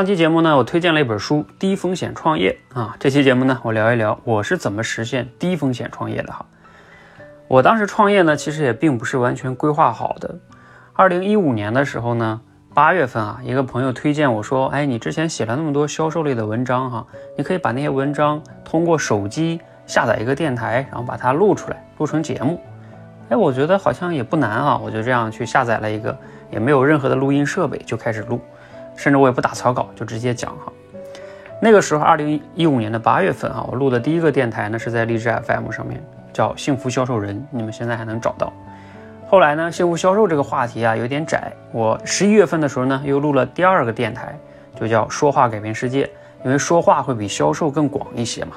上期节目呢，我推荐了一本书《低风险创业》啊。这期节目呢，我聊一聊我是怎么实现低风险创业的哈。我当时创业呢，其实也并不是完全规划好的。二零一五年的时候呢，八月份啊，一个朋友推荐我说：“哎，你之前写了那么多销售类的文章哈，你可以把那些文章通过手机下载一个电台，然后把它录出来，录成节目。”哎，我觉得好像也不难啊，我就这样去下载了一个，也没有任何的录音设备就开始录。甚至我也不打草稿，就直接讲哈。那个时候，二零一五年的八月份哈，我录的第一个电台呢是在荔枝 FM 上面，叫幸福销售人，你们现在还能找到。后来呢，幸福销售这个话题啊有点窄，我十一月份的时候呢又录了第二个电台，就叫说话改变世界，因为说话会比销售更广一些嘛。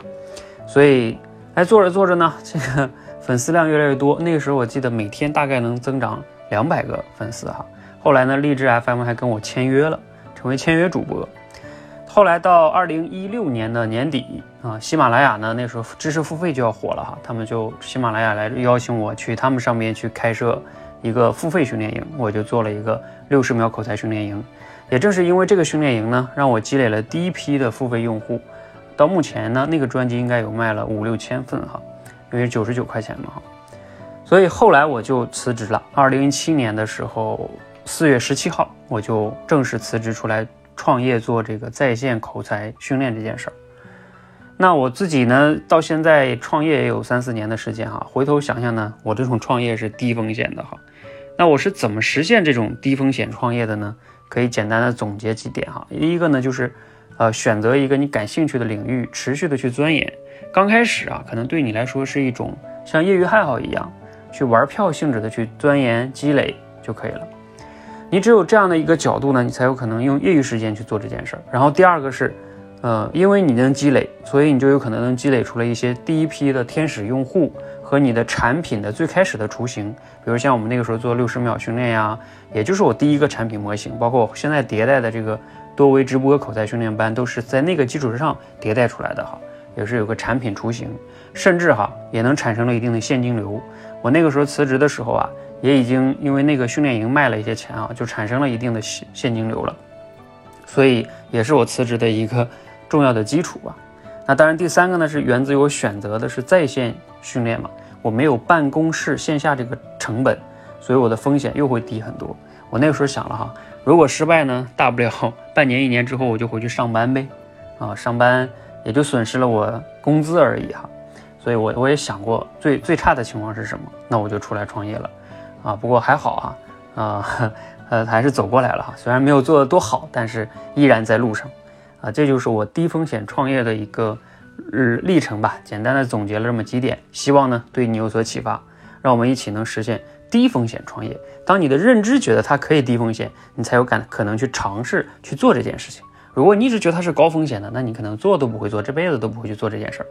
所以，哎，做着做着呢，这个粉丝量越来越多。那个时候我记得每天大概能增长两百个粉丝哈。后来呢，荔枝 FM 还跟我签约了。成为签约主播，后来到二零一六年的年底啊，喜马拉雅呢那时候知识付费就要火了哈，他们就喜马拉雅来邀请我去他们上面去开设一个付费训练营，我就做了一个六十秒口才训练营。也正是因为这个训练营呢，让我积累了第一批的付费用户。到目前呢，那个专辑应该有卖了五六千份哈，因为九十九块钱嘛哈。所以后来我就辞职了。二零一七年的时候。四月十七号，我就正式辞职出来创业做这个在线口才训练这件事儿。那我自己呢，到现在创业也有三四年的时间哈。回头想想呢，我这种创业是低风险的哈。那我是怎么实现这种低风险创业的呢？可以简单的总结几点哈。第一个呢，就是呃，选择一个你感兴趣的领域，持续的去钻研。刚开始啊，可能对你来说是一种像业余爱好一样，去玩票性质的去钻研积累就可以了。你只有这样的一个角度呢，你才有可能用业余时间去做这件事儿。然后第二个是，呃，因为你能积累，所以你就有可能能积累出来一些第一批的天使用户和你的产品的最开始的雏形。比如像我们那个时候做六十秒训练呀，也就是我第一个产品模型，包括我现在迭代的这个多维直播口才训练班，都是在那个基础之上迭代出来的哈，也是有个产品雏形，甚至哈也能产生了一定的现金流。我那个时候辞职的时候啊。也已经因为那个训练营卖了一些钱啊，就产生了一定的现现金流了，所以也是我辞职的一个重要的基础吧。那当然，第三个呢是源自于我选择的是在线训练嘛，我没有办公室线下这个成本，所以我的风险又会低很多。我那个时候想了哈，如果失败呢，大不了半年一年之后我就回去上班呗，啊，上班也就损失了我工资而已哈。所以我我也想过最最差的情况是什么，那我就出来创业了。啊，不过还好啊，啊，呃，还是走过来了哈。虽然没有做的多好，但是依然在路上。啊，这就是我低风险创业的一个日历程吧。简单的总结了这么几点，希望呢对你有所启发，让我们一起能实现低风险创业。当你的认知觉得它可以低风险，你才有敢可能去尝试去做这件事情。如果你一直觉得它是高风险的，那你可能做都不会做，这辈子都不会去做这件事儿。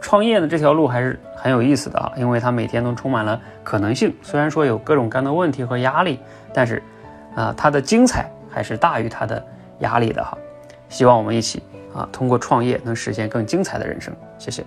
创业呢，这条路还是很有意思的啊，因为它每天都充满了可能性。虽然说有各种各样的问题和压力，但是，啊，它的精彩还是大于它的压力的哈。希望我们一起啊，通过创业能实现更精彩的人生。谢谢。